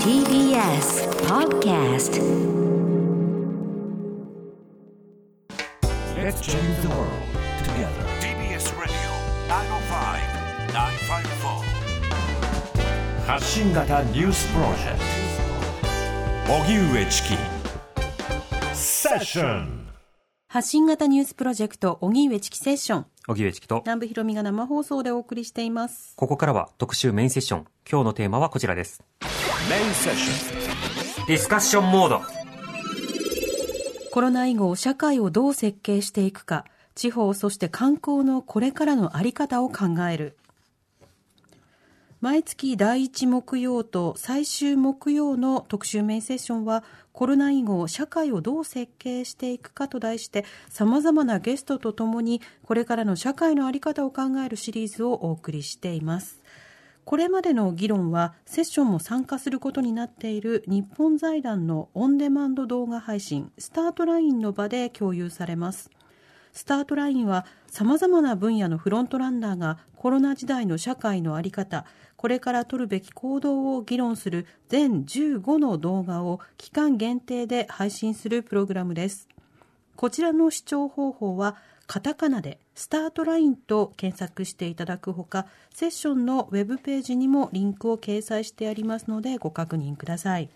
TBS Podcast. Let's change the world together. TBS Radio 905-954発信型ニュースプロジェクト荻上チキセッション発信型ニュースプロジェクト、荻上チキセッション。荻上チキと、南部ひろみが生放送でお送りしています。ここからは特集メインセッション。今日のテーマはこちらです。メインセッショディスカッションモード。コロナ以後、社会をどう設計していくか、地方、そして観光のこれからのあり方を考える。毎月第1木曜と最終木曜の特集メインセッションは、コロナ以後、社会をどう設計していくかと題して、様々なゲストとともに、これからの社会のあり方を考えるシリーズをお送りしています。これまでの議論はセッションも参加することになっている日本財団のオンデマンド動画配信スタートラインの場で共有されますスタートラインは様々な分野のフロントランナーがコロナ時代の社会の在り方これから取るべき行動を議論する全15の動画を期間限定で配信するプログラムですこちらの視聴方法はカタカナでスタートラインと検索していただくほか、セッションのウェブページにもリンクを掲載してありますのでご確認ください。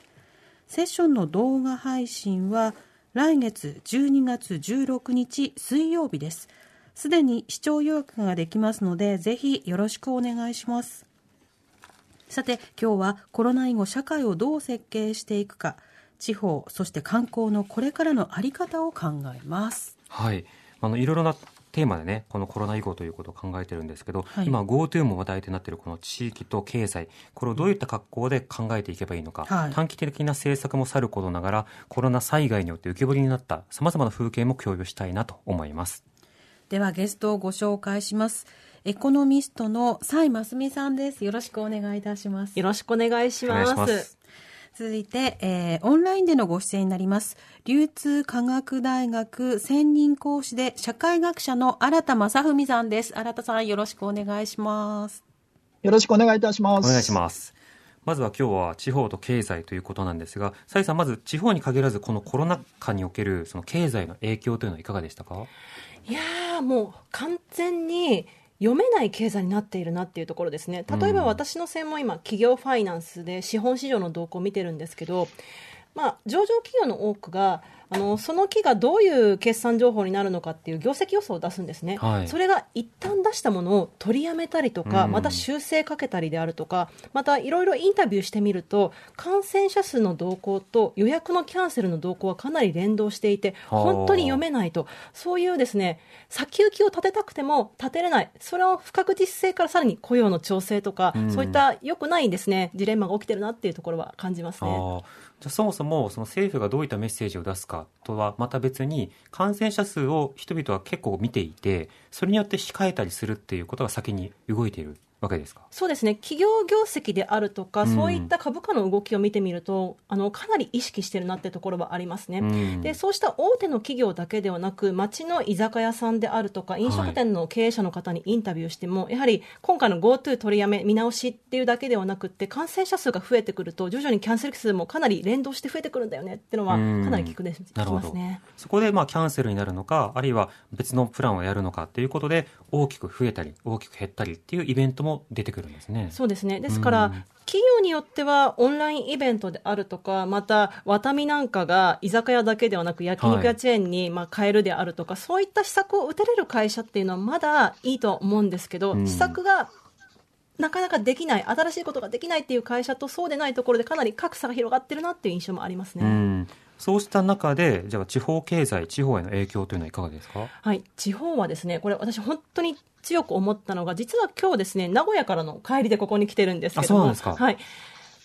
セッションの動画配信は来月12月16日水曜日です。すでに視聴予約ができますので、ぜひよろしくお願いします。さて、今日はコロナ以後社会をどう設計していくか、地方、そして観光のこれからのあり方を考えます。はい。あの、いろいろなテーマでね、このコロナ以後ということを考えてるんですけど、はい今 GoTo も話題となっているこの地域と経済、これをどういった格好で考えていけばいいのか、はい短期的な政策もさることながら、コロナ災害によって浮き彫りになった様々な風景も共有したいなと思います。ではゲストをご紹介します。エコノミストの蔡真澄さんです。よろしくお願いいたします。よろしくお願いします。します。続いて、えーオンラインでのご出演になります。流通科学大学専任講師で社会学者の新田正文さんです。新田さんよろしくお願いします。よろしくお願いいたします。お願いします。まずは今日は地方と経済ということなんですが、蔡さん、まず地方に限らず、このコロナ禍におけるその経済の影響というのはいかがでしたか？いやーもう完全に読めない経済になっているなっていうところですね。例えばうん私の専門今企業ファイナンスで資本市場の動向を見てるんですけど、まあ上場企業の多くがあのその期がどういう決算情報になるのかっていう業績予想を出すんですね、はい。それが一旦出したものを取りやめたりとか、うん。また修正かけたりであるとかまたいろいろインタビューしてみると感染者数の動向と予約のキャンセルの動向はかなり連動していてはあ。本当に読めないと。そういうですね先行きを立てたくても立てれない。それを不確実性からさらに雇用の調整とか、うんそういった良くないですねジレンマが起きてるなっていうところは感じますね。じゃそもそもその政府がどういったメッセージを出すかとはまた別に感染者数を人々は結構見ていてそれによって控えたりするっていうことが先に動いている。わけですか？そうですね。企業業績であるとか、うん。そういった株価の動きを見てみるとあのかなり意識してるなってところはありますね。うん。でそうした大手の企業だけではなく町の居酒屋さんであるとか飲食店の経営者の方にインタビューしても、やはり今回の GoTo 取りやめ見直しっていうだけではなくって感染者数が増えてくると徐々にキャンセル数もかなり連動して増えてくるんだよねっていうのはうん。かなり聞くです聞きなるほど。ますね。そこでまあキャンセルになるのかあるいは別のプランをやるのかっていうことで大きく増えたり大きく減ったりっていうイベントも出てくるんですね。そうですね。ですから、うん企業によってはオンラインイベントであるとか、また、ワタミなんかが居酒屋だけではなく焼肉屋チェーンにまあ変えるであるとか、そういった施策を打てれる会社っていうのはまだいいと思うんですけど、うん施策がなかなかできない、新しいことができないっていう会社とそうでないところでかなり格差が広がってるなっていう印象もありますね。うんそうした中でじゃあ地方経済地方への影響というのはいかがですか？はい、地方はですね、これ私本当に強く思ったのが、実は今日ですね、名古屋からの帰りでここに来てるんですけどあそうも、なんですか。はい。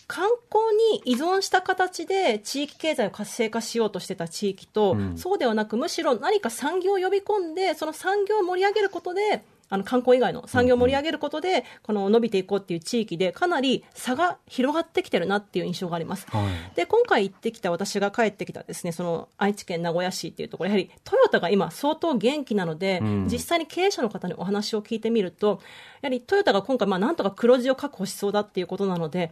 観光に依存した形で地域経済を活性化しようとしてた地域と、うん。そうではなくむしろ何か産業を呼び込んでその産業を盛り上げることであの観光以外の産業を盛り上げることで、この伸びていこうっていう地域で、かなり差が広がってきてるなっていう印象があります。はいで、今回行ってきた、私が帰ってきたですね、その愛知県名古屋市っていうところ、やはりトヨタが今相当元気なので、ん実際に経営者の方にお話を聞いてみると、やはりトヨタが今回、まあなんとか黒字を確保しそうだっていうことなので、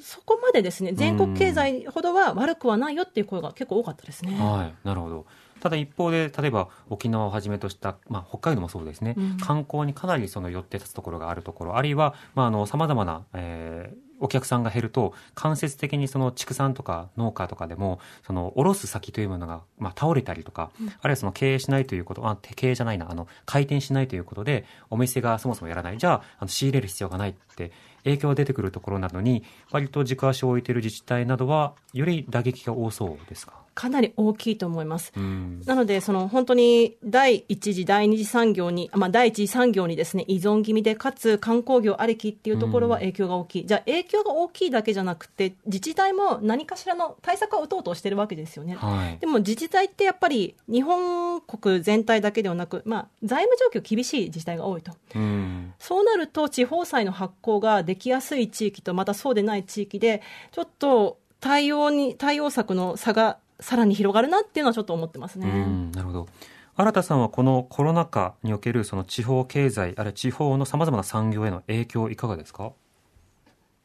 そこまでですね、全国経済ほどは悪くはないよっていう声が結構多かったですね。はい、なるほど。ただ一方で、例えば沖縄をはじめとした、まあ、北海道もそうですね、うん。観光にかなりその寄って立つところがあるところ、あるいは、まあ、あの、様々な、えーお客さんが減ると、間接的にその畜産とか農家とかでも、その、おろす先というものが、まあ、倒れたりとか、あるいはその経営しないということ、あ、経営じゃないな、あの、回転しないということで、お店がそもそもやらない。じゃあ、あの仕入れる必要がないって、影響が出てくるところなのに、割と軸足を置いている自治体などは、より打撃が多そうですか？かなり大きいと思います。うん。なので、その本当に第一次、第二次産業に、まあ、第一次産業にですね、依存気味で、かつ観光業ありきっていうところは影響が大きい。じゃあ、影響が大きいだけじゃなくて、自治体も何かしらの対策を打とうとしてるわけですよね。はい。でも自治体ってやっぱり日本国全体だけではなく、まあ、財務状況厳しい自治体が多いと。うん。そうなると地方債の発行ができやすい地域とまたそうでない地域で、ちょっと対応に、対応策の差がさらに広がるなっていうのはちょっと思ってますね。うん、なるほど。新田さんはこのコロナ禍におけるその地方経済、あるいは地方のさまざまな産業への影響いかがですか？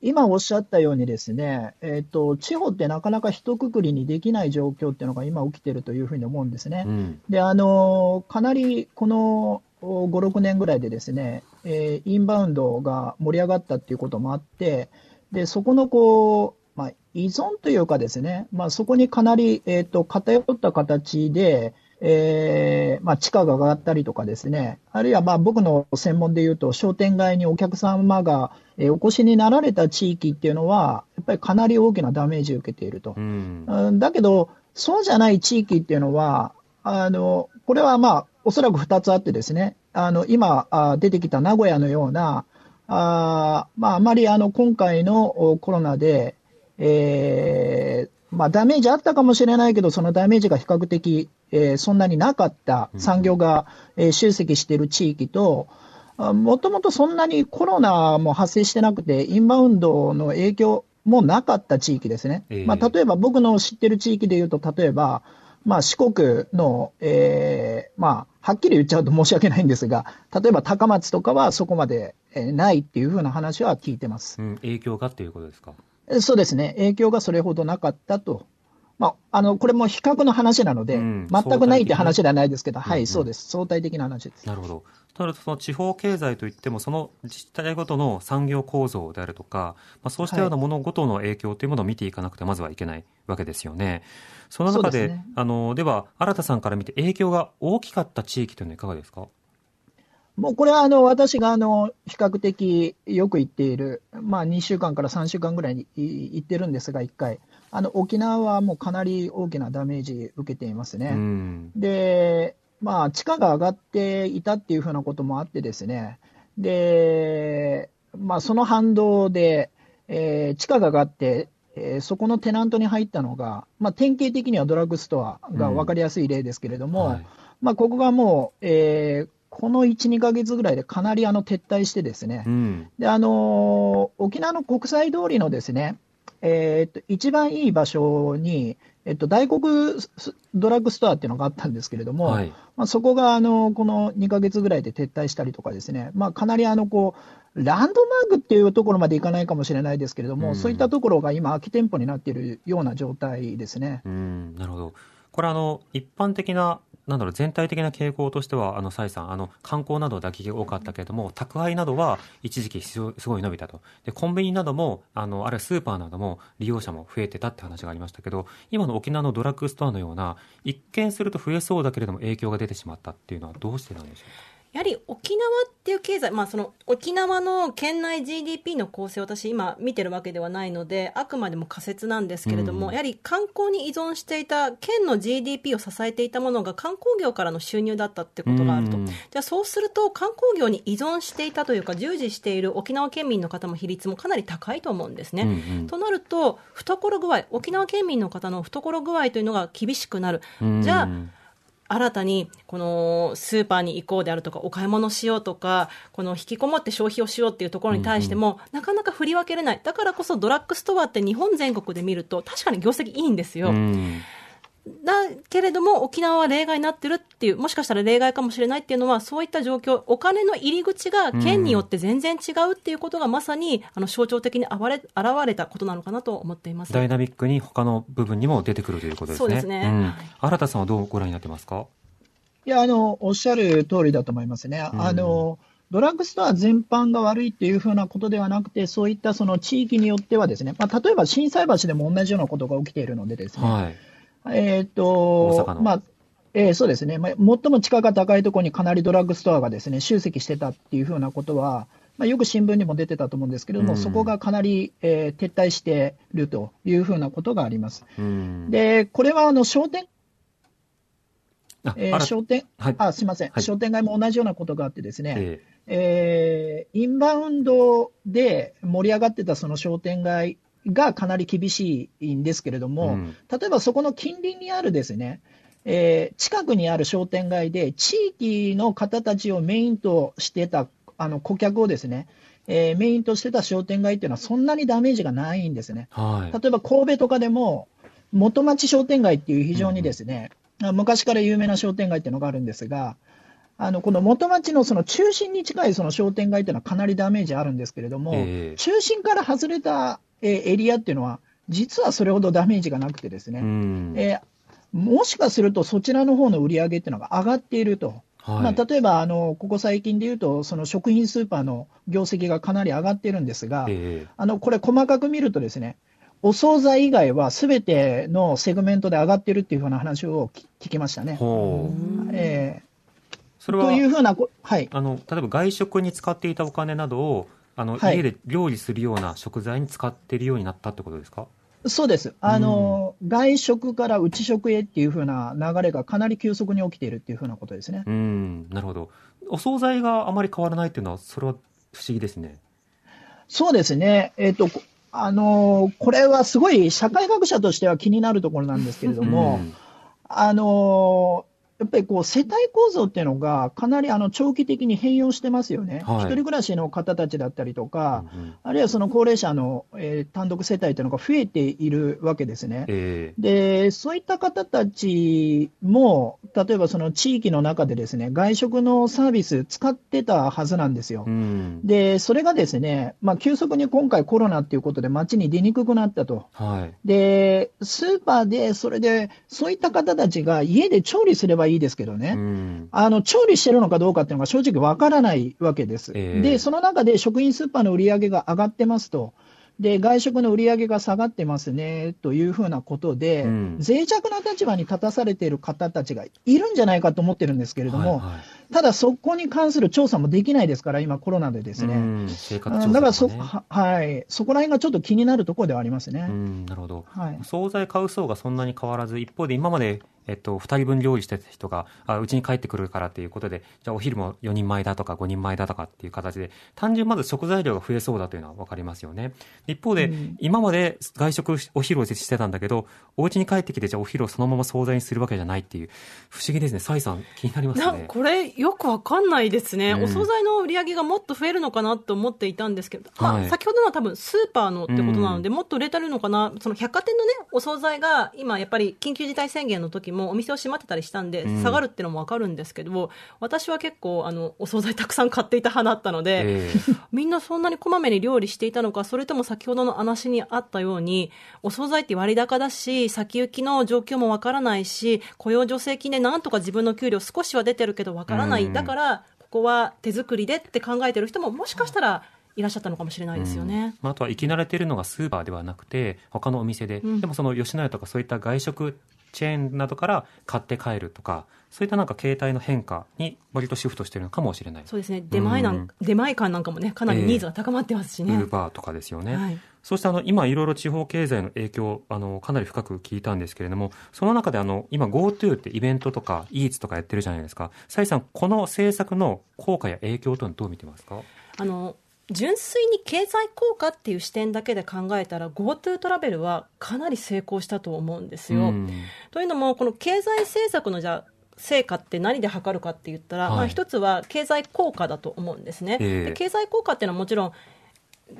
今おっしゃったようにですね、えっ、と、地方ってなかなか一括りにできない状況っていうのが今起きてるというふうに思うんですね。うん。で、あの、かなりこの5、6年ぐらいでですね、えーインバウンドが盛り上がったっていうこともあって、で、そこのこう、まあ、依存というかですね、まあ、そこにかなり、えっ、と、偏った形で、えーまあ、地価が上がったりとかですね、あるいはまあ僕の専門で言うと、商店街にお客様がえーお越しになられた地域っていうのは、やっぱりかなり大きなダメージを受けているとう。ん。うんだけど、そうじゃない地域っていうのは、あの、これはまあ、おそらく2つあってですね、あの、今、あ出てきた名古屋のような、あまあ、あまりあの、今回のおコロナで、えーまあ、ダメージあったかもしれないけど、そのダメージが比較的、えーそんなになかった産業が、えー集積している地域と、もともとそんなにコロナも発生してなくて、インバウンドの影響もなかった地域ですね。ええまあ、例えば僕の知ってる地域で言うと、例えば、まあ、四国の、えーまあ、はっきり言っちゃうと申し訳ないんですが、例えば高松とかはそこまでえーないっていうふうな話は聞いてます。うん、影響がっていうことですか？えそうですね、影響がそれほどなかったと。まあ、あの、これも比較の話なので、うん全くないって話ではないですけど、はい、うんうんそうです。相対的な話です。なるほど。となると、その地方経済といっても、その自治体ごとの産業構造であるとか、まあ、そうしたようなものごとの影響というものを見ていかなくてまずはいけないわけですよね。その中で、ですねあの、では、新田さんから見て影響が大きかった地域というのはいかがですか？もうこれはあの私があの比較的よく行っている、まあ、2週間から3週間ぐらいにい行ってるんですが、1回、あの沖縄はもうかなり大きなダメージ受けていますうね。ん。で、まあ、地価が上がっていたっていうふうなこともあってですね、で、まあ、その反動で、えー地価が上がって、えーそこのテナントに入ったのが、まあ、典型的にはドラッグストアが分かりやすい例ですけれども、はい。まあ、ここがもう、えーこの1、2ヶ月ぐらいでかなりあの撤退してですね、うん。であのー沖縄の国際通りのですね、えーっと一番いい場所に、えっと、大黒スドラッグストアっていうのがあったんですけれども、はい。まあ、そこがあのこの2ヶ月ぐらいで撤退したりとかですね、まあ、かなりあのこうランドマークっていうところまでいかないかもしれないですけれども、うんそういったところが今、空き店舗になっているような状態ですね。うん、なるほど。これあの、一般的な、なんだろう、全体的な傾向としては、あの、蔡さん、あの、観光などだけが多かったけれども、宅配などは一時期すごい伸びたと。で、コンビニなども、あの、あるいはスーパーなども利用者も増えてたって話がありましたけど、今の沖縄のドラッグストアのような、一見すると増えそうだけれども影響が出てしまったっていうのはどうしてなんでしょうか？やはり沖縄っていう経済、まあ、その沖縄の県内 GDP の構成を私、今見てるわけではないので、あくまでも仮説なんですけれども、うんやはり観光に依存していた県の GDP を支えていたものが観光業からの収入だったってうことがあると。うんじゃあそうすると観光業に依存していたというか従事している沖縄県民の方の比率もかなり高いと思うんですね。うんうんとなると懐具合沖縄県民の方の懐具合というのが厳しくなる。うんじゃあ新たにこのスーパーに行こうであるとかお買い物しようとかこの引きこもって消費をしようっていうところに対しても、なかなか振り分けれない。だからこそドラッグストアって日本全国で見ると確かに業績いいんですよ。うんだけれども沖縄は例外になってるっていうもしかしたら例外かもしれないっていうのはそういった状況お金の入り口が県によって全然違うっていうことがまさにあの象徴的に現れ現れたことなのかなと思っています。ダイナミックに他の部分にも出てくるということですね。そうですねんはい新田さんはどうご覧になってますか？いや、あの、おっしゃる通りだと思いますね。うんあの、ドラッグストア全般が悪いっていうふうなことではなくて、そういったその地域によってはですね、まあ、例えば震災橋でも同じようなことが起きているのでですね、はい。えっ、大阪の。と、まあ、えーそうですね、まあ、最も地価が高いところにかなりドラッグストアがですね、集積してたっていうふうなことは、まあ、よく新聞にも出てたと思うんですけれども、うん。そこがかなり、えー撤退しているというふうなことがあります。うん。で、これはあの商店？あ、え商店、はい。あ、すみません、はい。商店街も同じようなことがあってですね、え。えーインバウンドで盛り上がってたその商店街がかなり厳しいんですけれどえも、うん例えばそこの近隣にあるですね、えー近くにある商店街で、地域の方たちをメインとしてた、あの顧客をですね、えーメインとしてた商店街っていうのは、そんなにダメージがないんですね。はい。例えば神戸とかでも、元町商店街っていう非常にですね、あ昔から有名な商店街っていうのがあるんですが、あのこの元町のその中心に近いその商店街っていうのはかなりダメージあるんですけれども、ええ中心から外れたえーエリアっていうのは、実はそれほどダメージがなくてですね、うん。えーもしかするとそちらの方の売り上げっていうのが上がっていると。はい。まあ、例えばあの、ここ最近で言うと、その食品スーパーの業績がかなり上がっているんですが、ええあのこれ、細かく見るとですね、お惣菜以外はすべてのセグメントで上がっているっていうふうな話を聞聞きましたね。ほう。えそれはーと、いうふうなこ、はい、あの、例えば外食に使っていたお金などを、あの、はい家で料理するような食材に使っているようになったってことですか？そうです、あの外食から内食へっていうふうな流れがかなり急速に起きているっていうふうなことですね。うん、なるほど。お惣菜があまり変わらないっていうのは、それは不思議ですね。そうですね、えっ、と、こあのこれはすごい社会学者としては気になるところなんですけれども、うんあのやっぱりこう世帯構造っていうのがかなりあの長期的に変容してますよね、はい一人暮らしの方たちだったりとか、うんあるいはその高齢者の、えー単独世帯というのが増えているわけですね。えでそういった方たちも、例えばその地域の中でですね外食のサービス使ってたはずなんですよえ。うん。でそれがですね、まあ、急速に今回コロナっていうことで街に出にくくなったと。はい。で、スーパーで、それで、そういった方たちが家で調理すればいいいいですけどね、うん。あの、調理してるのかどうかっていうのが正直わからないわけです。ええで、その中で食品スーパーの売り上げが上がってますと。で、外食の売り上げが下がってますね、というふうなことで、うん脆弱な立場に立たされている方たちがいるんじゃないかと思ってるんですけれども、はいはいただそこに関する調査もできないですから、今コロナでですね。だからそ、ははい、そこら辺がちょっと気になるところではありますね。うん、なるほど。はい惣菜買う層がそんなに変わらず、一方で今まで、えっと、2人分料理してた人が、あ、うちに帰ってくるからっていうことで、じゃあお昼も4人前だとか5人前だとかっていう形で、単純にまず食材量が増えそうだというのは分かりますよね。一方で、うん今まで外食お昼をしてたんだけど、お家に帰ってきてじゃあお昼をそのまま惣菜にするわけじゃないっていう、不思議ですね。サイさん、気になりますなね。これよくわかんないですね、うんお惣菜の売り上げがもっと増えるのかなと思っていたんですけど、まあはい先ほどのは多分スーパーのってことなので、もっと売れてるのかな、その百貨店のね、お惣菜が今、やっぱり緊急事態宣言の時もお店を閉まってたりしたんで、うん。下がるっていうのもわかるんですけど、私は結構あの、お惣菜たくさん買っていた派だったので、え みんなそんなにこまめに料理していたのか、それとも先ほどの話にあったように、お惣菜って割高だし、先行きの状況もわからないし、雇用助成金でなんとか自分の給料少しは出てるけどわからない。うん。だから、ここは手作りでって考えてる人ももしかしたらいらっしゃったのかもしれないですよね。まあ、あとは生き慣れているのがスーパーではなくて他のお店で、うん。でもその吉野家とかそういった外食チェーンなどから買って帰るとかそういったなんか形態の変化に割とシフトしてるのかもしれない。そうですね。出前なん、うん。出前感なんかもね、かなりニーズが高まってますしね。ウーバーとかですよね、はい。そうしたあの今いろいろ地方経済の影響あのかなり深く聞いたんですけれどもその中であの今 GoTo ってイベントとかイーツとかやってるじゃないですか。蔡さんこの政策の効果や影響というのはどう見てますか？あの純粋に経済効果っていう視点だけで考えたら GoTo トラベルはかなり成功したと思うんですよ。うん。というのもこの経済政策のじゃあ成果って何で測るかって言ったら、はい。まあ、一つは経済効果だと思うんですね、ええ。で経済効果っていうのはもちろん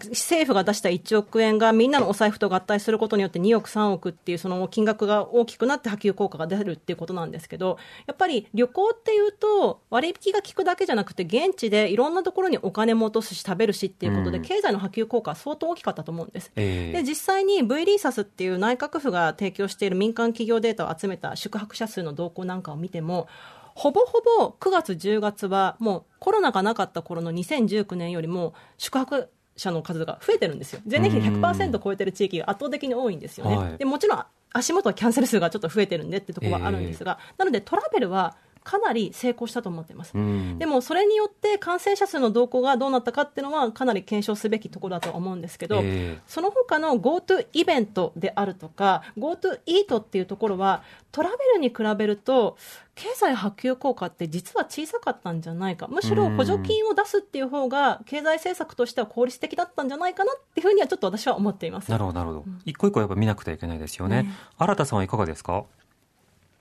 政府が出した1億円がみんなのお財布と合体することによって2億、3億っていうその金額が大きくなって波及効果が出るっていうことなんですけどやっぱり旅行っていうと割引が効くだけじゃなくて現地でいろんなところにお金も落とすし食べるしっていうことでうん経済の波及効果は相当大きかったと思うんです。えで実際に V リーサスっていう内閣府が提供している民間企業データを集めた宿泊者数の動向なんかを見てもほぼほぼ9月、10月はもうコロナがなかった頃の2019年よりも宿泊者の数が増えてるんですよ。前年比100%超えてる地域が圧倒的に多いんですよね、はい。でもちろん足元はキャンセル数がちょっと増えてるんでってところはあるんですが、なのでトラベルはかなり成功したと思っています。うん。でもそれによって感染者数の動向がどうなったかっていうのはかなり検証すべきところだと思うんですけど、ええ。その他の GoTo イベントであるとか GoTo イートっていうところはトラベルに比べると経済波及効果って実は小さかったんじゃないか。むしろ補助金を出すっていう方が経済政策としては効率的だったんじゃないかなっていうふうにはちょっと私は思っています。なるほどなるほど、一個一個やっぱ見なくてはいけないですよね、新田さんはいかがですか？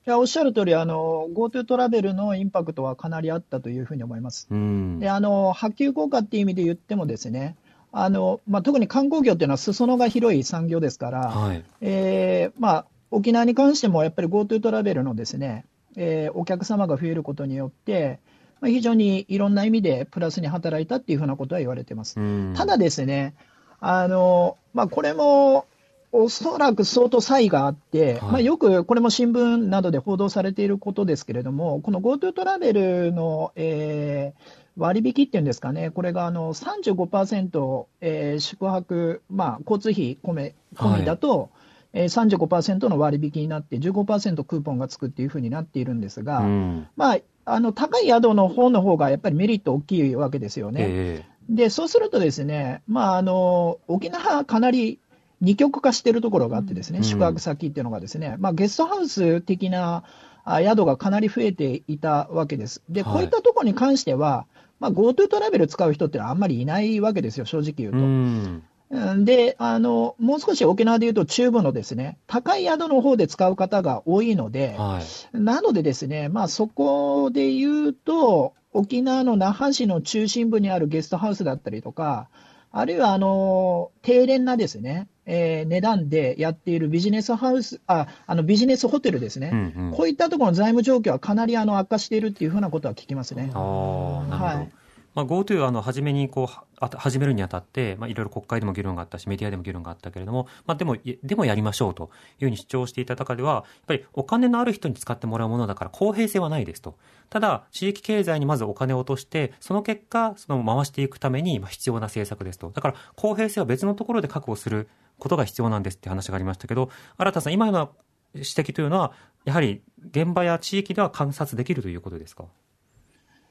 いやおっしゃる通り、あの GoTo トラベルのインパクトはかなりあったというふうに思います。うんであの波及効果っていう意味で言ってもですね、あのまあ、特に観光業っていうのは裾野が広い産業ですから、はいえーまあ、沖縄に関してもやっぱり GoTo トラベルのですね、えーお客様が増えることによって、まあ、非常にいろんな意味でプラスに働いたっていうふうなことは言われてます。うんただですね、あのまあ、これもおそらく相当差異があって、はい。まあ、よくこれも新聞などで報道されていることですけれども、この GoTo トラベルの、えー割引っていうんですかね、これがあの35%、えー宿泊、まあ、交通費込め込みだと、えー35%の割引になって、15%クーポンがつくっていうふうになっているんですが、うん。まあ、あの高い宿の方の方がやっぱりメリット大きいわけですよね。えで、そうするとですね、まあ、あの、沖縄かなり二極化しているところがあってですね、うん。宿泊先っていうのがですね、まあ、ゲストハウス的なあ宿がかなり増えていたわけです。で、はい。こういったところに関しては、まあ、GoTo トラベル使う人ってのはあんまりいないわけですよ、正直言うえと。うん。うんで、あの、もう少し沖縄で言うと中部のですね、高い宿の方で使う方が多いので、はい。なのでですね、まあそこで言うと、沖縄の那覇市の中心部にあるゲストハウスだったりとか、あるいはあの低廉なですね、えー値段でやっているビジネスハウス、ああのビジネスホテルですね、うんうんこういったところの財務状況はかなりあの悪化しているっていうふうなことは聞きますね。ああ、なるほど。はいまあ、GoTo あの初めにこう始めるにあたって、まあ、いろいろ国会でも議論があったしメディアでも議論があったけれども、まあ、でもでもやりましょうというふうに主張していた中ではやっぱりお金のある人に使ってもらうものだから公平性はないですと。ただ地域経済にまずお金を落としてその結果その回していくために必要な政策ですと。だから公平性は別のところで確保することが必要なんですって話がありましたけど新田さん今の指摘というのはやはり現場や地域では観察できるということですか？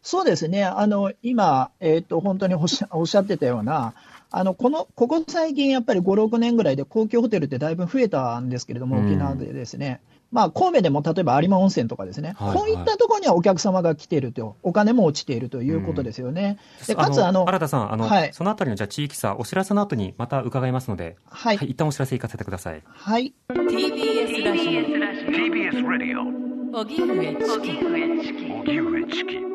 そうですね、あの今、えーと、本当におっしゃおっしゃってたような、あのこのここ最近、やっぱり5、6年ぐらいで高級ホテルってだいぶ増えたんですけれども、うん。沖縄でですね、まあ、神戸でも例えば有馬温泉とかですね、はいこういったところにはお客様が来ていると、お金も落ちているということですよね。でかつあの新田さん、あの、はい。そのあたりのじゃあ地域差、お知らせの後にまた伺いますので、はい。一旦お知らせ行かせてください。はい、TBS ラジ TBS Radio オ荻上チキ荻上チキ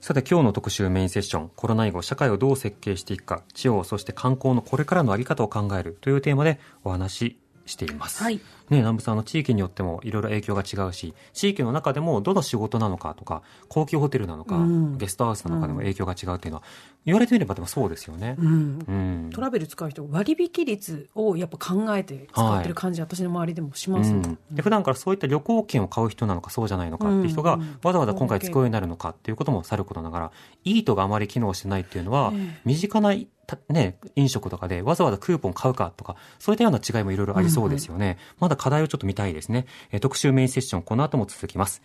さて今日の特集メインセッション、コロナ以後社会をどう設計していくか、地方、そして観光のこれからのあり方を考えるというテーマでお話ししています。はいね、南部さん、あの、地域によってもいろいろ影響が違うし、地域の中でもどの仕事なのかとか、高級ホテルなのか、うん。ゲストハウスなのかでも影響が違うっていうのは、言われてみればでもそうですよね。うん。うん。トラベル使う人割引率をやっぱ考えて使ってる感じ、私の周りでもします、うん。で普段からそういった旅行券を買う人なのかそうじゃないのかっていう人がうん。わざわざ今回使うようになるのかっていうこともさることながらイートがあまり機能してないっていうのはええ。身近なたね、飲食とかでわざわざクーポン買うかとかそういったような違いもいろいろありそうですよね、まだ課題をちょっと見たいですね、えー特集メインセッションこの後も続きます。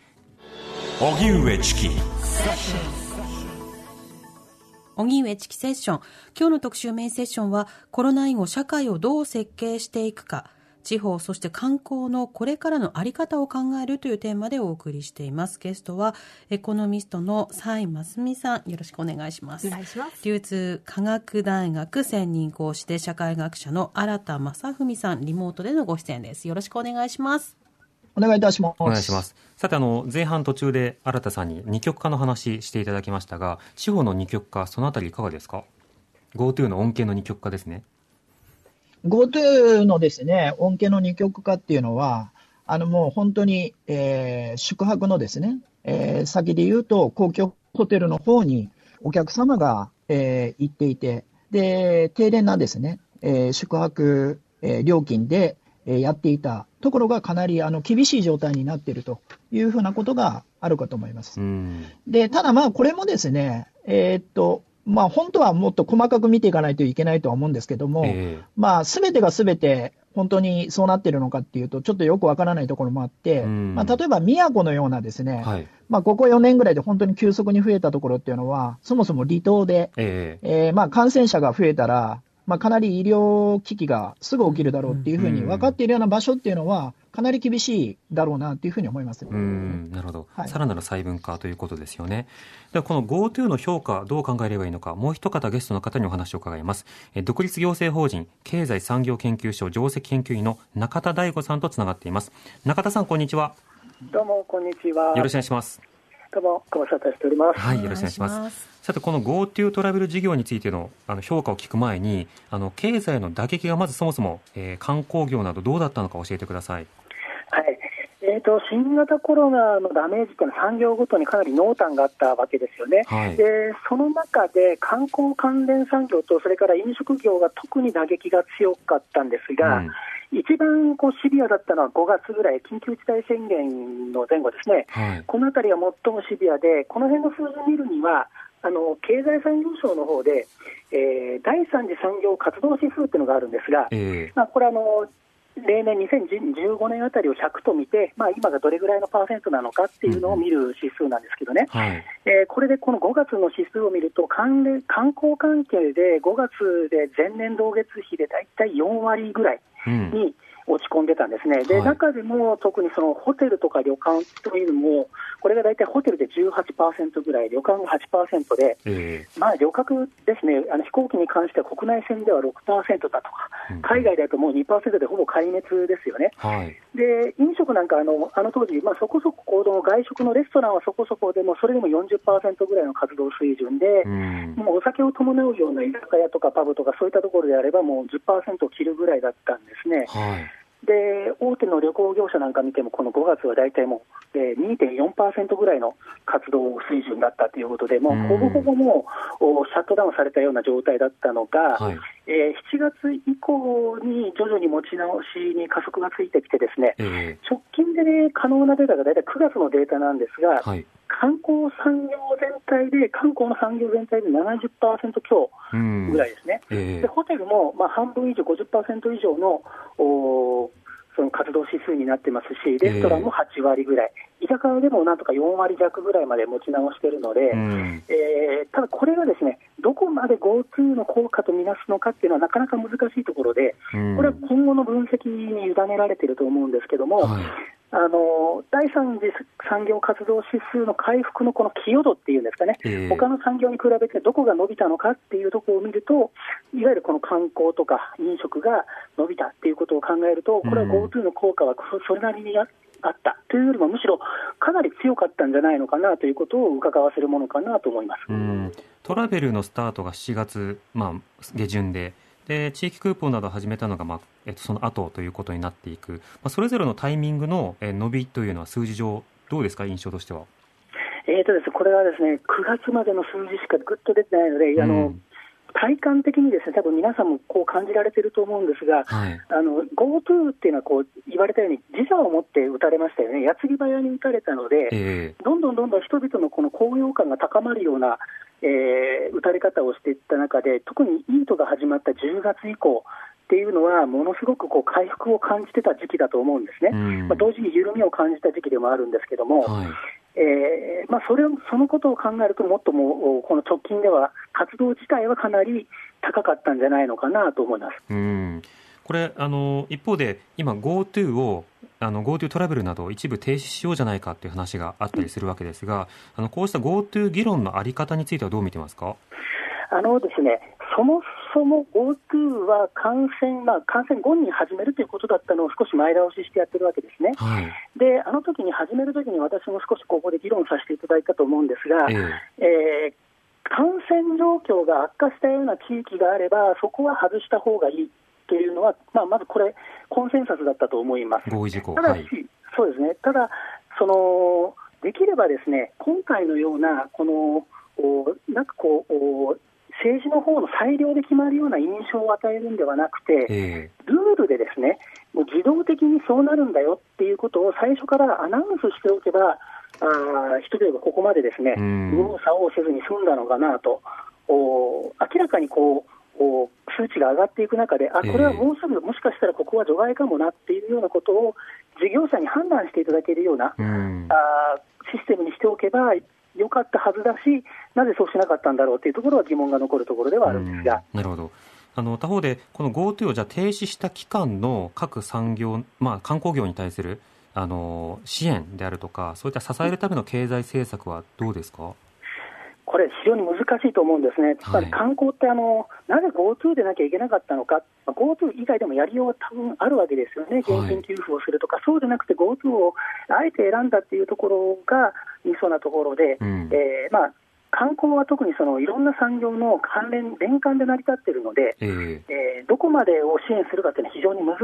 荻上チキ。荻上チキセッション。今日の特集メインセッションはコロナ以後社会をどう設計していくか地方そして観光のこれからのあり方を考えるというテーマでお送りしていますゲストはエコノミストの蔡真澄さんよろしくお願いしますお願いします流通科学大学専任講師で社会学者の新田正文さんリモートでのご出演ですよろしくお願いしますお願いいたします。お願いします。さて、あの、前半途中で新田さんに二極化の話していただきましたが、地方の二極化、そのあたりいかがですか ?GoTo の恩恵の二極化ですね。GoTo のですね、恩恵の二極化っていうのは、あのもう本当に、えー宿泊のですね、えー先で言うと、公共ホテルの方にお客様が、えー行っていて、で、低廉なですね、えー宿泊、えー料金で、えーやっていたところがかなりあの厳しい状態になっているというふうなことがあるかと思いますう。ん。で、ただまあ、これもですね、えーっと、まあ、本当はもっと細かく見ていかないといけないとは思うんですけども、えまあ、すべてがすべて本当にそうなってるのかっていうと、ちょっとよくわからないところもあって、うん。まあ、例えば宮古のようなですね、はい。まあ、ここ4年ぐらいで本当に急速に増えたところっていうのは、そもそも離島で、ええ。えーまあ、感染者が増えたら、まあ、かなり医療危機がすぐ起きるだろうっていうふうに分かっているような場所っていうのは、かなり厳しいだろうなっていうふうに思います。うん、なるほど、はいさらなる細分化ということですよね。では、この GoTo の評価、どう考えればいいのか、もう一方ゲストの方にお話を伺います。え独立行政法人経済産業研究所上席研究員の中田大吾さんとつながっています。中田さん、こんにちは。どうも、こんにちは。よろしくお願いします。どうも、ご無沙汰しております。はい、よろしくお願いします。さて、この GoTo トラベル事業についてのあの評価を聞く前に、あの経済の打撃がまずそもそも、えー観光業などどうだったのか教えてください。はい。えっ、と、新型コロナのダメージっていうのは産業ごとにかなり濃淡があったわけですよね。はい。で、その中で観光関連産業と、それから飲食業が特に打撃が強かったんですが、うん一番こうシビアだったのは5月ぐらい、緊急事態宣言の前後ですね。はい。このあたりが最もシビアで、この辺の数字を見るには、あの経済産業省の方で、えー第三次産業活動指数っていうのがあるんですが、えまあ、これあの、例年2015年あたりを100と見て、まあ、今がどれぐらいのパーセントなのかっていうのを見る指数なんですけどね、ーはい。えーこれでこの5月の指数を見ると、関連観光関係で5月で前年同月比で大体4割ぐらいうん。に落ち込んでたんですね、ではい中でも特にそのホテルとか旅館というのも、これが大体ホテルで18%ぐらい、旅館が8%で、えまあ、旅客ですね、あの飛行機に関しては国内線では6%だとか、うん海外だともう2%でほぼ壊滅ですよね。ーはい。で飲食なんかあの、あの当時、まあ、そこそこ行動、外食のレストランはそこそこでも、それでも40%ぐらいの活動水準で、うん。もうお酒を伴うような居酒屋とかパブとか、そういったところであれば、もう10%を切るぐらいだったんですね。はい。で大手の旅行業者なんか見ても、この5月は大体もう、えー2.4%ぐらいの活動水準だったということで、もうほぼほぼもうおシャットダウンされたような状態だったのが、はい。えー7月以降に徐々に持ち直しに加速がついてきて、ですねえ直近で、ね、可能なデータが大体9月のデータなんですが、ーはい。観光産業全体で、観光の産業全体で70%強うんぐらいですね。えでホテルもまあ半分以上、50%以上のおその活動指数になってますし、レストランも8割ぐらい、居酒屋でもなんとか4割弱ぐらいまで持ち直しているので、うん。えーただこれがですねどこまで GoTo の効果とみなすのかっていうのはなかなか難しいところで、うんこれは今後の分析に委ねられていると思うんですけども、はい。あの第三次産業活動指数の回復のこの寄与度っていうんですかね、えー他の産業に比べてどこが伸びたのかっていうところを見ると、いわゆるこの観光とか飲食が伸びたっていうことを考えると、これはうん GoTo の効果はそそれなりにああった。というよりも、むしろかなり強かったんじゃないのかなということを伺わせるものかなと思います。うん、トラベルのスタートが7月、まあ、下旬でで地域クーポンなどを始めたのが、まあえっと、その後ということになっていく、まあ、それぞれのタイミングの、えー伸びというのは数字上どうですか？印象としては。えーとですね、これはですね9月までの数字しかぐっと出てないので、あのうん体感的にですね多分皆さんもこう感じられてると思うんですが、はい。あの GoTo っていうのはこう言われたように、時差を持って打たれましたよね、矢継ぎ早に打たれたので、え。どんどんどんどん人々のこの高揚感が高まるような、えー打たれ方をしていった中で、特にイートが始まった10月以降っていうのは、ものすごくこう回復を感じてた時期だと思うんですね。うんまあ、同時に緩みを感じた時期でもあるんですけども、はいえーまあ、それをそのことを考えると、もっともうこの直近では、活動自体はかなり高かったんじゃないのかなと思います。うんこれあの一方で今 GoTo をあの GoTo トラベルなどを一部停止しようじゃないかという話があったりするわけですが、あのこうした GoTo 議論のあり方についてはどう見てますか？あのですね、そもそも GoTo は感染、まあ、感染後に始めるということだったのを少し前倒ししてやってるわけですね。はい。で、あの時に始める時に私も少しここで議論させていただいたと思うんですが、ええー感染状況が悪化したような地域があれば、そこは外した方がいいっていうのは、まあ、まずこれ、コンセンサスだったと思います。合意事項。ただし、はい。そうですね、ただ、そのできればですね、今回のような、この、おなんかこう、お政治の方の裁量で決まるような印象を与えるんではなくて、えルールでですね、もう自動的にそうなるんだよっていうことを最初からアナウンスしておけば、あー人々がここまでですね、うん右往左往せずに済んだのかなと、お明らかにこうお数値が上がっていく中で、あこれはもうすぐ、もしかしたらここは除外かもなっていうようなことを、事業者に判断していただけるような、えうん。あーシステムにしておけばよかったはずだし、なぜそうしなかったんだろうというところは疑問が残るところではあるんですが。うんなるほど。あの他方で、この GoTo をじゃあ停止した期間の各産業、まあ、観光業に対するあの支援であるとか、そういった支えるための経済政策はどうですか、これ、非常に難しいと思うんですね、つまりはい観光ってあの、なぜ GoTo でなきゃいけなかったのか、まあ GoTo 以外でもやりようは多分あるわけですよね、現金給付をするとか、そうでなくて GoTo をあえて選んだっていうところがミソなところで、うん。えーまあ、観光は特にそのいろんな産業の関連、連関で成り立っているので、えええーどこまでを支援するかっていうのは非常に難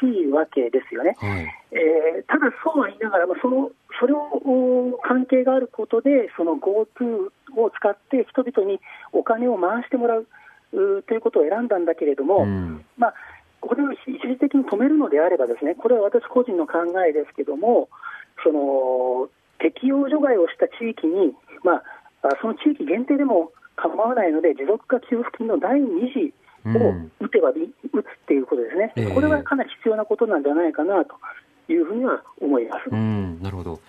しいわけですよね。はい。えーただ、そうは言いながら、まあ、そのそれをお関係があることで、その GoTo を使って人々にお金を回してもらうということを選んだんだけれども、うんまあ、これを一時的に止めるのであれば、ですねこれは私個人の考えですけども、その適用除外をした地域に、まあ、あその地域限定でも構わないので、持続化給付金の第2次を打てばい打つっていうことですね、ええこれはかなり必要なことなんじゃないかなというふうには思います。うん、なるほど。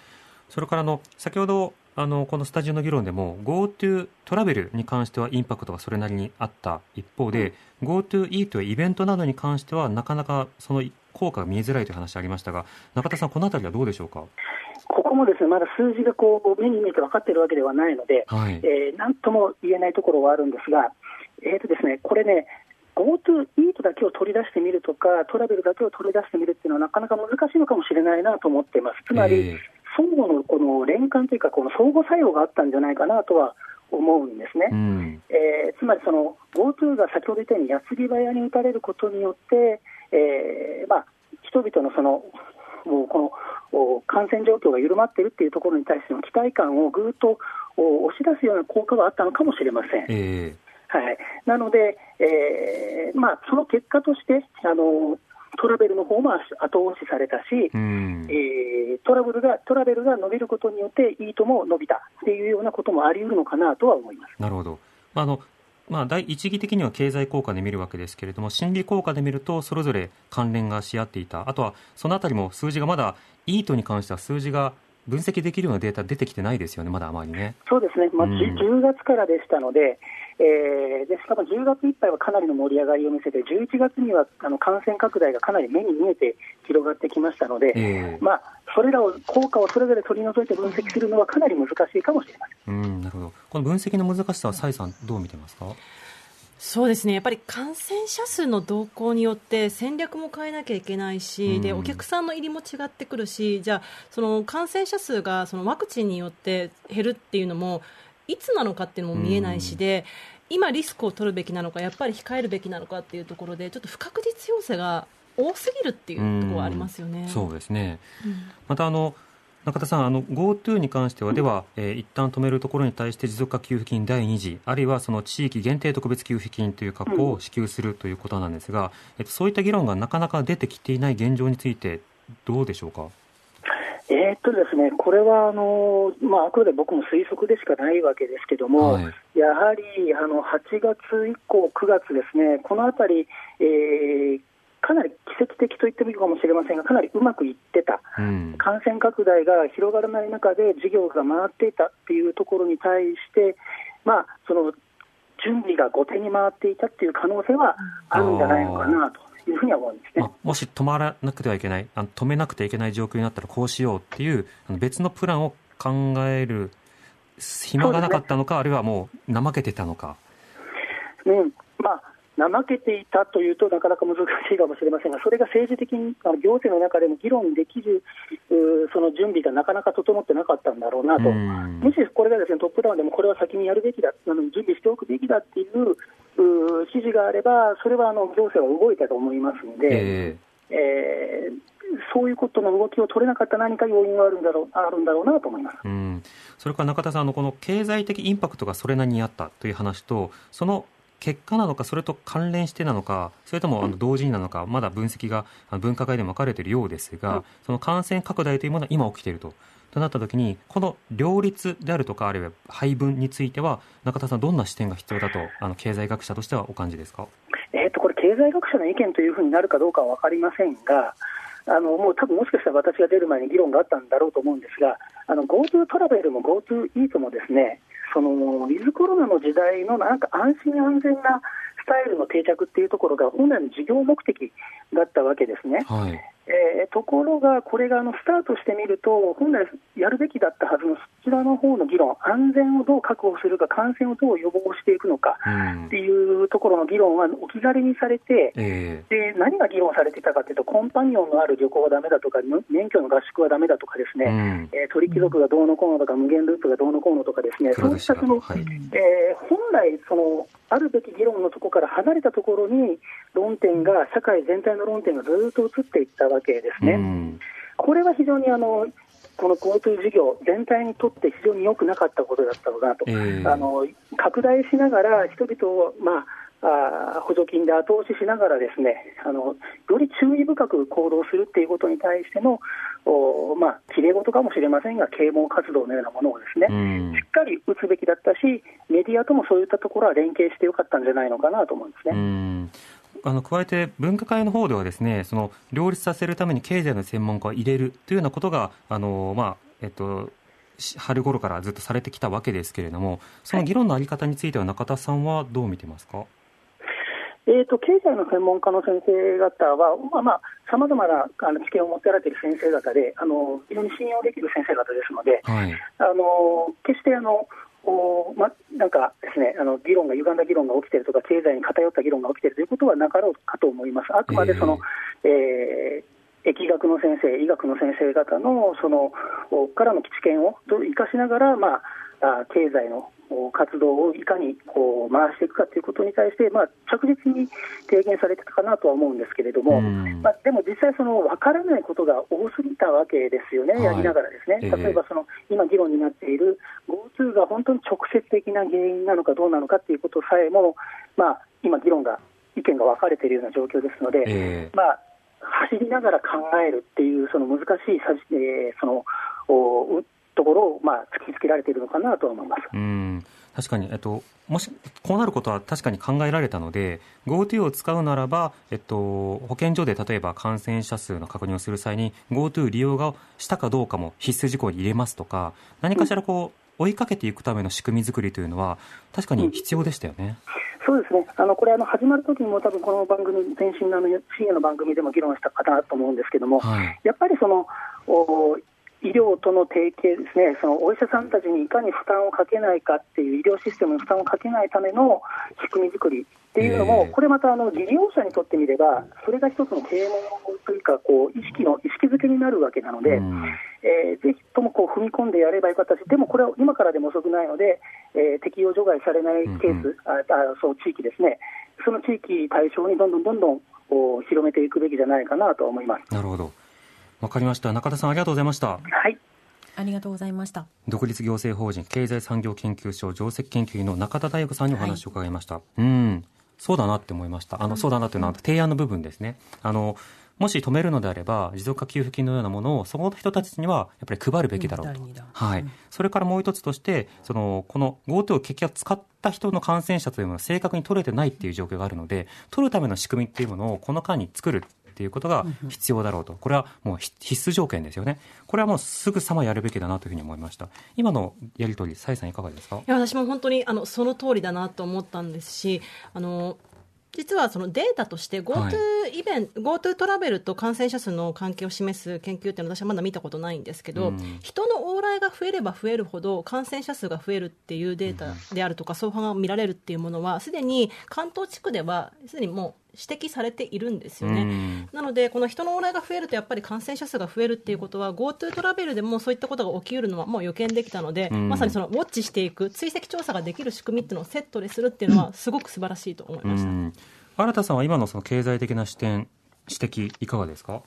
それからあの先ほどあのこのスタジオの議論でも GoTo トラベルに関してはインパクトがそれなりにあった一方で、GoTo イートやイベントなどに関してはなかなかその効果が見えづらいという話ありましたが中田さんこのあたりはどうでしょうか？ここもですねまだ数字がこう目に見えて分かっているわけではないので、はい。えーなんとも言えないところはあるんですが、えーとですね、これね、GoTo イートだけを取り出してみるとか、トラベルだけを取り出してみるっていうのは、なかなか難しいのかもしれないなと思っています。つまり、ええ相互のこの連関というか、この相互作用があったんじゃないかなとは思うんですね。うん。えーつまりその GoTo が先ほど言ったように矢継ぎ早に打たれることによって、えーまあ、人々のそのもうこのお感染状況が緩まっているっていうところに対しての期待感をぐーっとお押し出すような効果があったのかもしれません。ええはい、なので、えーまあ、その結果としてあのトラベルの方も後押しされたし、うん。えートラブルがトラベルが伸びることによって、イートも伸びたっていうようなこともあり得るのかなとは思います。なるほど。まああのまあ、第一義的には経済効果で見るわけですけれども心理効果で見るとそれぞれ関連がし合っていた。あとはそのあたりも数字がまだイートに関しては数字が分析できるようなデータ出てきてないですよねまだあまりね。そうですね、まあうん。じ10月からでしたので、えーでしかも10月いっぱいはかなりの盛り上がりを見せて、11月にはあの感染拡大がかなり目に見えて広がってきましたので、ええ。まあ、それらを効果をそれぞれ取り除いて分析するのはかなり難しいかもしれません。うんなるほど。この分析の難しさは蔡さんどう見てますか？そうですね。やっぱり感染者数の動向によって戦略も変えなきゃいけないし、でうん。お客さんの入りも違ってくるしじゃあその感染者数がそのワクチンによって減るっていうのもいつなのかっていうのも見えないしで、今リスクを取るべきなのかやっぱり控えるべきなのかっていうところでちょっと不確実要素が多すぎるっていうところはありますよね。そうですね。うん。またあの中田さん、あの GoTo に関しては、では、えー一旦止めるところに対して持続化給付金第2次、あるいはその地域限定特別給付金という格好を支給するということなんですが、えっと、そういった議論がなかなか出てきていない現状について、どうでしょうか？えーっとですね、これはあの、まあ、あくまで僕も推測でしかないわけですけども、はい。やはりあの8月以降、9月ですね、このあたり、えーかなり奇跡的と言ってもいいかもしれませんが、かなりうまくいってた、うん、感染拡大が広がらない中で事業が回っていたっていうところに対して、まあ、その準備が後手に回っていたっていう可能性はあるんじゃないのかなというふうには思うんですねまあ。もし止まらなくてはいけないあの、止めなくてはいけない状況になったらこうしようっていうあの別のプランを考える暇がなかったのか、あるいはもう怠けてたのか。うんまあ、怠けていたというとなかなか難しいかもしれませんが、それが政治的にあの行政の中でも議論できるその準備がなかなか整ってなかったんだろうなと、うんもしこれがですねトップダウンでもこれは先にやるべきだ、あの準備しておくべきだっていう指示があれば、それはあの行政は動いたと思いますので。ええーそういうことの動きを取れなかった何か要因があるんだろうあるんだろうなと思います。えうん、それから中田さんあのこの経済的インパクトがそれなりにあったという話とその結果なのかそれと関連してなのかそれともあの同時になのかまだ分析が分科会でも分かれているようですが、その感染拡大というものは今起きていると。となったときに、この両立であるとか、あるいは配分については、中田さん、どんな視点が必要だと、あの経済学者としてはお感じですか？えー、とこれ、経済学者の意見というふうになるかどうかは分かりませんが、あのもう多分もしかしたら私が出る前に議論があったんだろうと思うんですが、あの GoTo トラベルも GoTo イートもですね、そのウィズコロナの時代のなんか安心安全なスタイルの定着っていうところが本来の事業目的だったわけですね。はい。えーところが、これがあのスタートしてみると、本来やるべきだったはずのそちらの方の議論、安全をどう確保するか、感染をどう予防していくのかうんっていうところの議論は置き去りにされて、えで何が議論されていたかというと、コンパニオンのある旅行はだめだとか、む免許の合宿はだめだとかですえね、うん。えー鳥貴族がどうのこうのとか、無限ループがどうのこうのとかですね、そういったその、はい。えー本来その、あるべき議論のところから離れたところに、論点が、社会全体の論点がずっと移っていったわけですね。うん。これは非常にあのこの GoTo 事業全体にとって非常に良くなかったことだったのかなと、ええ。あの拡大しながら人々を、まあ、あー補助金で後押ししながらですねあのより注意深く行動するっていうことに対してのおまあきれい事かもしれませんが啓蒙活動のようなものをですね、うん。しっかり打つべきだったしメディアともそういったところは連携してよかったんじゃないのかなと思うんですね。うんあの加えて分科会の方ではですねその両立させるために経済の専門家を入れるというようなことがあの、まあえっと、し春頃からずっとされてきたわけですけれどもその議論のあり方については中田さんはどう見てますか、えー、と経済の専門家の先生方は、さまざ、まなあの知見を持っておられている先生方であの、非常に信用できる先生方ですので、はい。あの決してあのおま、なんかですねあの議論が歪んだ議論が起きているとか、経済に偏った議論が起きているということはなかろうかと思います。あくまでその、えー疫学の先生、医学の先生方のそのおからの知見をどう生かしながら、まあ、あ経済のお活動をいかにこう回していくかということに対して、まあ、着実に提言されてたかなとは思うんですけれども、うん。まあ、でも実際、その分からないことが多すぎたわけですよね、はい。やりながらですね、ええ。例えばその今、議論になっている GoTo が本当に直接的な原因なのかどうなのかということさえも、まあ、今、議論が、意見が分かれているような状況ですので、ええ。まあ、走りながら考えるっていう、その難しいさじ、えーそのおところを、まあ、突きつけられているのかなと思います。うん確かに、えっと、もしこうなることは確かに考えられたので GoTo を使うならば、えっと、保健所で例えば感染者数の確認をする際に GoTo 利用がしたかどうかも必須事項に入れますとか何かしらこう追いかけていくための仕組み作りというのは確かに必要でしたよね。そうですね、あのこれ、あの始まる時にも、多分この番組、前身のあの深夜の番組でも議論したかなと思うんですけども、はい。やっぱりそのお医療との提携ですね、そのお医者さんたちにいかに負担をかけないかっていう、医療システムに負担をかけないための仕組み作りっていうのも、ええ。これまたあの事業者にとってみれば、それが一つの啓蒙というかこう、意識の意識づけになるわけなので、うんえーぜひともこう踏み込んでやればよかったし、でもこれは今からでも遅くないので、えー適用除外されないケース、うんああそう地域ですね、その地域対象にどんどんどんどんお広めていくべきじゃないかなと思います。なるほど。わかりました。中田さんありがとうございました。はい。ありがとうございました。独立行政法人経済産業研究所上席研究員の中田大子さんにお話を伺いました、うん。そうだなって思いました。あの、そうだなっていうのは提案の部分ですね。あのもし止めるのであれば持続化給付金のようなものをそこの人たちにはやっぱり配るべきだろうと、はい、それからもう一つとしてそのこの GoTo を結局使った人の感染者というのは正確に取れてないっていう状況があるので取るための仕組みっていうものをこの間に作るっていうことが必要だろうと。これはもう必必須条件ですよね。これはもうすぐさまやるべきだなというふうに思いました。今のやり取り蔡さんいかがですか？いや私も本当にあのその通りだなと思ったんですしあの実はそのデータとして GoTo イベント、GoTo トラベルと感染者数の関係を示す研究っていうのは私はまだ見たことないんですけど、うん。人の往来が増えれば増えるほど感染者数が増えるっていうデータであるとか、相反が見られるっていうものはすでに関東地区ではすでにもう指摘されているんですよね。うんなので、この人の往来が増えると、やっぱり感染者数が増えるっていうことは、GoTo トラベルでもそういったことが起きうるのはもう予見できたので、うんまさにそのウォッチしていく、追跡調査ができる仕組みっていうのをセットでするっていうのは、すごく素晴らしいと思いました。うん新田さんは今のその経済的な視点指摘いかがですか？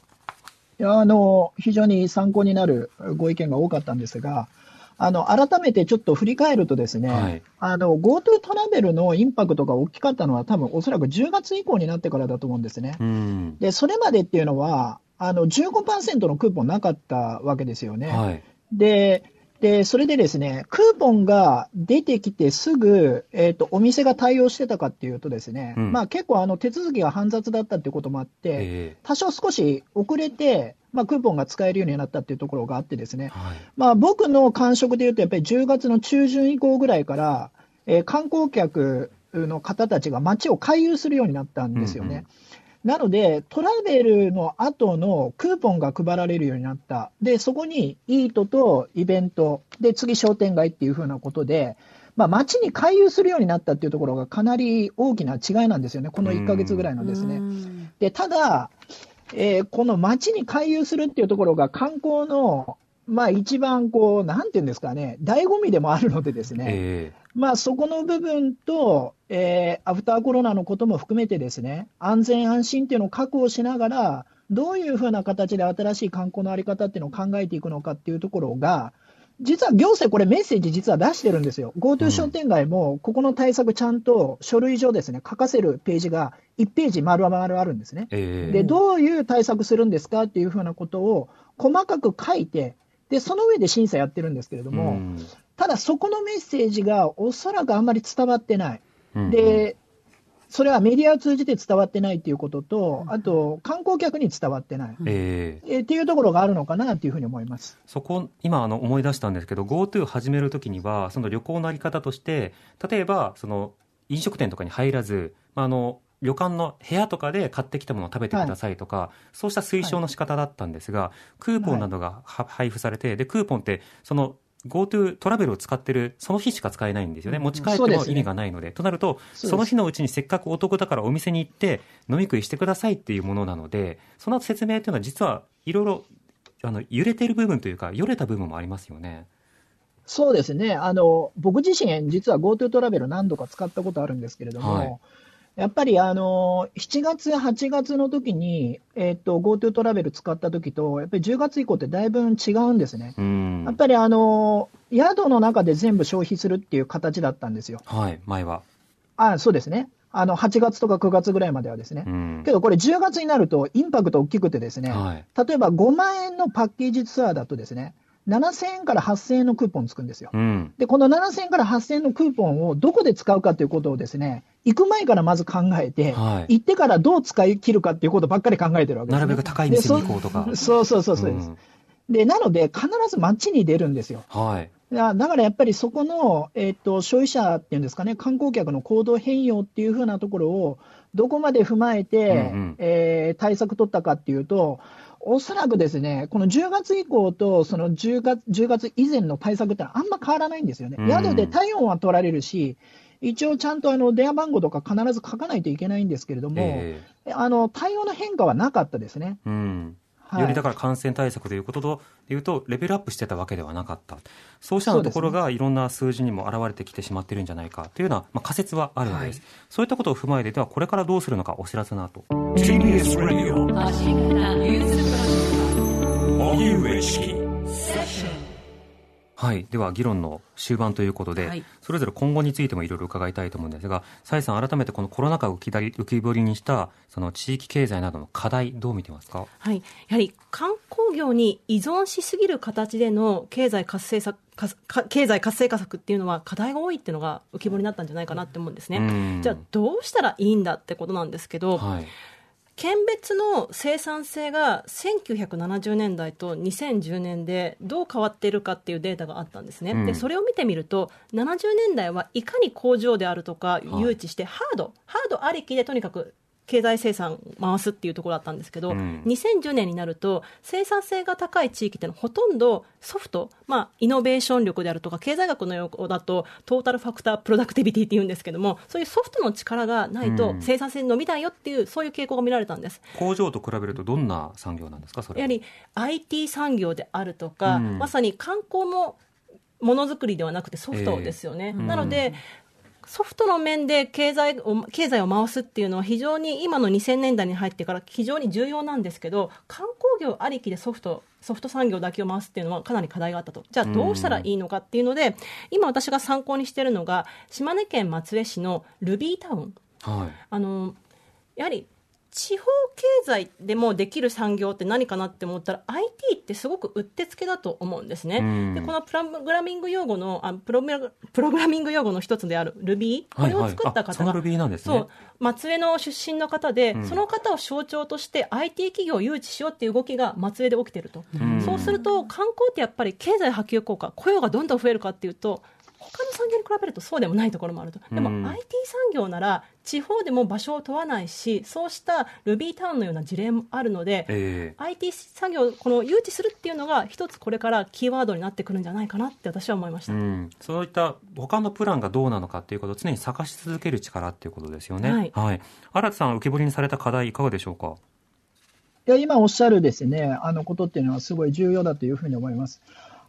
いやあの非常に参考になるご意見が多かったんですが、あの改めてちょっと振り返ると、ですね、はいあの GoTo トラベルのインパクトが大きかったのは、多分おそらく10月以降になってからだと思うんですね。うんで、それまでっていうのは、あの15%のクーポンなかったわけですよね。はいで、で、それでですね、クーポンが出てきてすぐ、えっ、と、お店が対応してたかっていうとですね、うん。まあ結構あの手続きが煩雑だったっていうこともあって、え多少少し遅れて、まあクーポンが使えるようになったっていうところがあってですねえ、はい。まあ僕の感触で言うと、やっぱり10月の中旬以降ぐらいから、えー観光客の方たちが街を回遊するようになったんですよね。うんうんなので、トラベルの後のクーポンが配られるようになった。で、そこにイートとイベント、で、次商店街っていうふうなことで、まあ、街に回遊するようになったっていうところがかなり大きな違いなんですよね。この1ヶ月ぐらいのですね。で、ただ、えーこの街に回遊するっていうところが観光の、まあ一番こう、なんていうんですかね、醍醐味でもあるのでですね、えまあそこの部分と、えーアフターコロナのことも含めてですね、安全安心っていうのを確保しながら、どういうふうな形で新しい観光のあり方っていうのを考えていくのかっていうところが、実は行政これメッセージ実は出してるんですよ。う GoTo ん商店街も、ここの対策ちゃんと書類上ですね、書かせるページが1ページ丸々あるんですね。えええで、どういう対策するんですかっていうふうなことを細かく書いて、で、その上で審査やってるんですけれども、うんただそこのメッセージがおそらくあんまり伝わってない。うんで、それはメディアを通じて伝わってないっていうことと、あと観光客に伝わってない。えええっていうところがあるのかなっていうふうに思います。そこ、今あの思い出したんですけど、GoTo 始めるときには、その旅行のあり方として、例えば、その、飲食店とかに入らず、まあ、あの、旅館の部屋とかで買ってきたものを食べてくださいとか、そうした推奨の仕方だったんですが、クーポンなどがは配布されて、で、クーポンって、その、GoTo トラベルを使ってる、その日しか使えないんですよね。持ち帰っても意味がないので。となると、その日のうちにせっかくお得だからお店に行って飲み食いしてくださいっていうものなので、その説明っていうのは実はいろいろあの揺れてる部分というか、よれた部分もありますよね。そうですね。あの、僕自身、実は GoTo トラベル何度か使ったことあるんですけれども、はいやっぱりあの、7月、8月の時に、えっと、GoTo トラベル使った時と、やっぱり10月以降ってだいぶ違うんですね。うんやっ。ぱりあの、宿の中で全部消費するっていう形だったんですよ。はい、前は。あそうですね。あの、8月とか9月ぐらいまではですね。うんけ。どこれ10月になるとインパクト大きくてですね、はい。例えば5万円のパッケージツアーだとですね、7000円から8000円のクーポンつくんですよ。うん。で、この7000円から8000円のクーポンをどこで使うかということをですね、行く前からまず考えて、はい。行ってからどう使い切るかっていうことばっかり考えてるわけです、ね。なるべく高い店に行こうとか。でそそうそうそうそうです。んで、なので必ず街に出るんですよ。はい。だからやっぱりそこの、えっと消費者っていうんですかね、観光客の行動変容っていうふうなところをどこまで踏まえて、うんうんえー対策取ったかっていうと、おそらくですね、この10月以降とその10月 ,10 月以前の対策ってのはあんま変わらないんですよね。うん宿で体温は取られるし、一応ちゃんとあの電話番号とか必ず書かないといけないんですけれども、えあの対応の変化はなかったですね。えうん。はいよりだから感染対策ということというと、レベルアップしてたわけではなかった。そうしたところがいろんな数字にも表れてきてしまってるんじゃないかというような、まあ、仮説はあるわけです。そういったことを踏まえて、ではこれからどうするのかお知らせの後。TBS Radio 荻上チキはい。では、議論の終盤ということで、はいそれぞれ今後についてもいろいろ伺いたいと思うんですが、蔡さん、改めてこのコロナ禍を浮きだり浮き彫りにした、その地域経済などの課題、どう見てますか？はい、やはり観光業に依存しすぎる形での経済活性経済活性化策っていうのは課題が多いっていうのが浮き彫りになったんじゃないかなって思うんですね。うんじゃあどうしたらいいんだってことなんですけど、はい。県別の生産性が1970年代と2010年でどう変わっているかっていうデータがあったんですね、うん。でそれを見てみると70年代はいかに工場であるとか誘致してハード、ハードありきでとにかく経済生産回すっていうところだったんですけど、うん。2010年になると生産性が高い地域っていうのはほとんどソフト、まあ、イノベーション力であるとか経済学の用語だとトータルファクタープロダクティビティって言うんですけどもそういうソフトの力がないとうん。生産性伸びないよっていうそういう傾向が見られたんです。工場と比べるとどんな産業なんですかそれは？やはり IT 産業であるとか、うん。まさに観光もものづくりではなくてソフトですよね。ええなので、ソフトの面で経済を経済を回すっていうのは非常に今の2000年代に入ってから非常に重要なんですけど観光業ありきでソフトソフト産業だけを回すっていうのはかなり課題があったと。じゃあどうしたらいいのかっていうので、今私が参考にしているのが島根県松江市のルビータウン。はい。あのやはり地方経済でもできる産業って何かなって思ったら IT ってすごくうってつけだと思うんですね。うん。でこのプログラミング用語のあプログラプログラミング用語の一つである Ruby これを作った方が、あその Ruby なんですね。そう。松江の出身の方で、うん。その方を象徴として IT 企業を誘致しようっていう動きが松江で起きてると、ん。そうすると観光ってやっぱり経済波及効果雇用がどんどん増えるかっていうと他の産業に比べるとそうでもないところもあるとでも、うん IT 産業なら地方でも場所を問わないしそうしたルビータウンのような事例もあるので、ええ IT 産業をこの誘致するっていうのが一つこれからキーワードになってくるんじゃないかなって私は思いました。うん、そういった他のプランがどうなのかっていうことを常に探し続ける力っていうことですよね。はい新田さん浮き彫りにされた課題いかがでしょうか？いや今おっしゃるですね、あのことっていうのはすごい重要だというふうに思います。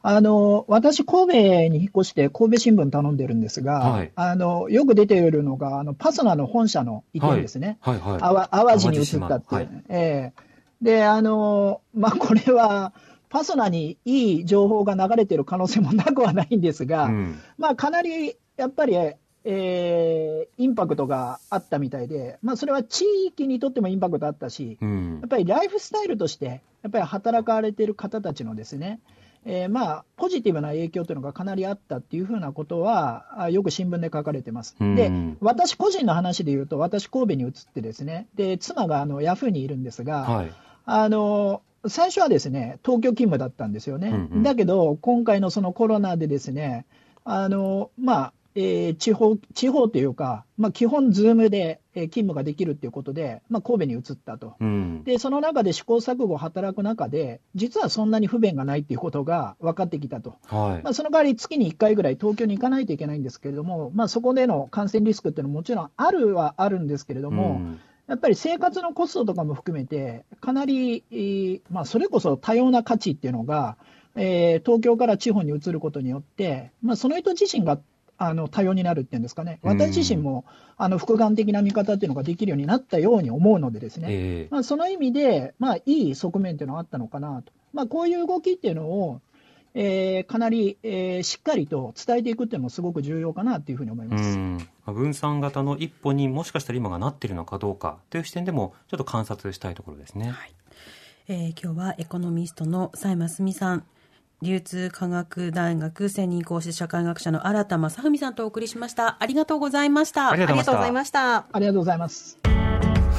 あの、私、神戸に引っ越して神戸新聞頼んでるんですが、はい。あの、よく出ているのが、あの、パソナの本社の移転ですね。はいはい。あわ淡路に移ったっていう、淡路島。ええ。で、あの、まあ、これは、パソナにいい情報が流れてる可能性もなくはないんですが、うん。まあ、かなりやっぱり、えーインパクトがあったみたいで、まあ、それは地域にとってもインパクトあったし、うん。やっぱりライフスタイルとして、やっぱり働かれている方たちのですね、えーまあ、ポジティブな影響というのがかなりあったっていうふうなことは、あよく新聞で書かれてます。うんで、私個人の話で言うと、私、神戸に移ってですね、で妻があのヤフーにいるんですが、はい。あの最初はですね東京勤務だったんですよね、うんうんだけど、今回のそのコロナでですね、あのまあえー地方地方というか、まあ、基本、ズームで、えー勤務ができるということで、まあ、神戸に移ったと。うん。で、その中で試行錯誤働く中で、実はそんなに不便がないっていうことが分かってきたと。はい。まあ、その代わり月に1回ぐらい東京に行かないといけないんですけれども、まあ、そこでの感染リスクっていうのはもちろんあるはあるんですけれども、うんやっぱり生活のコストとかも含めて、かなり、えーまあ、それこそ多様な価値っていうのが、えー東京から地方に移ることによって、まあ、その人自身があの多様になるっていうんですかね、うん。私自身もあの複眼的な見方っていうのができるようになったように思うのでですね、ええ。まあ、その意味で、まあ、いい側面っていうのはあったのかなと、まあ、こういう動きっていうのを、えーかなり、えーしっかりと伝えていくっていうのもすごく重要かなというふうに思います。うん。まあ分散型の一歩にもしかしたら今がなっているのかどうかという視点でもちょっと観察したいところですね。えー今日はエコノミストの佐井真澄さん流通科学大学専任講師社会学者の新田正文さんとお送りしました。ありがとうございました。ありがとうございました。ありがとうございます。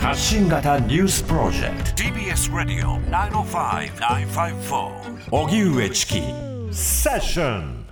発信型ニュースプロジェクト。TBS Radio 905-954荻上チキ。セッション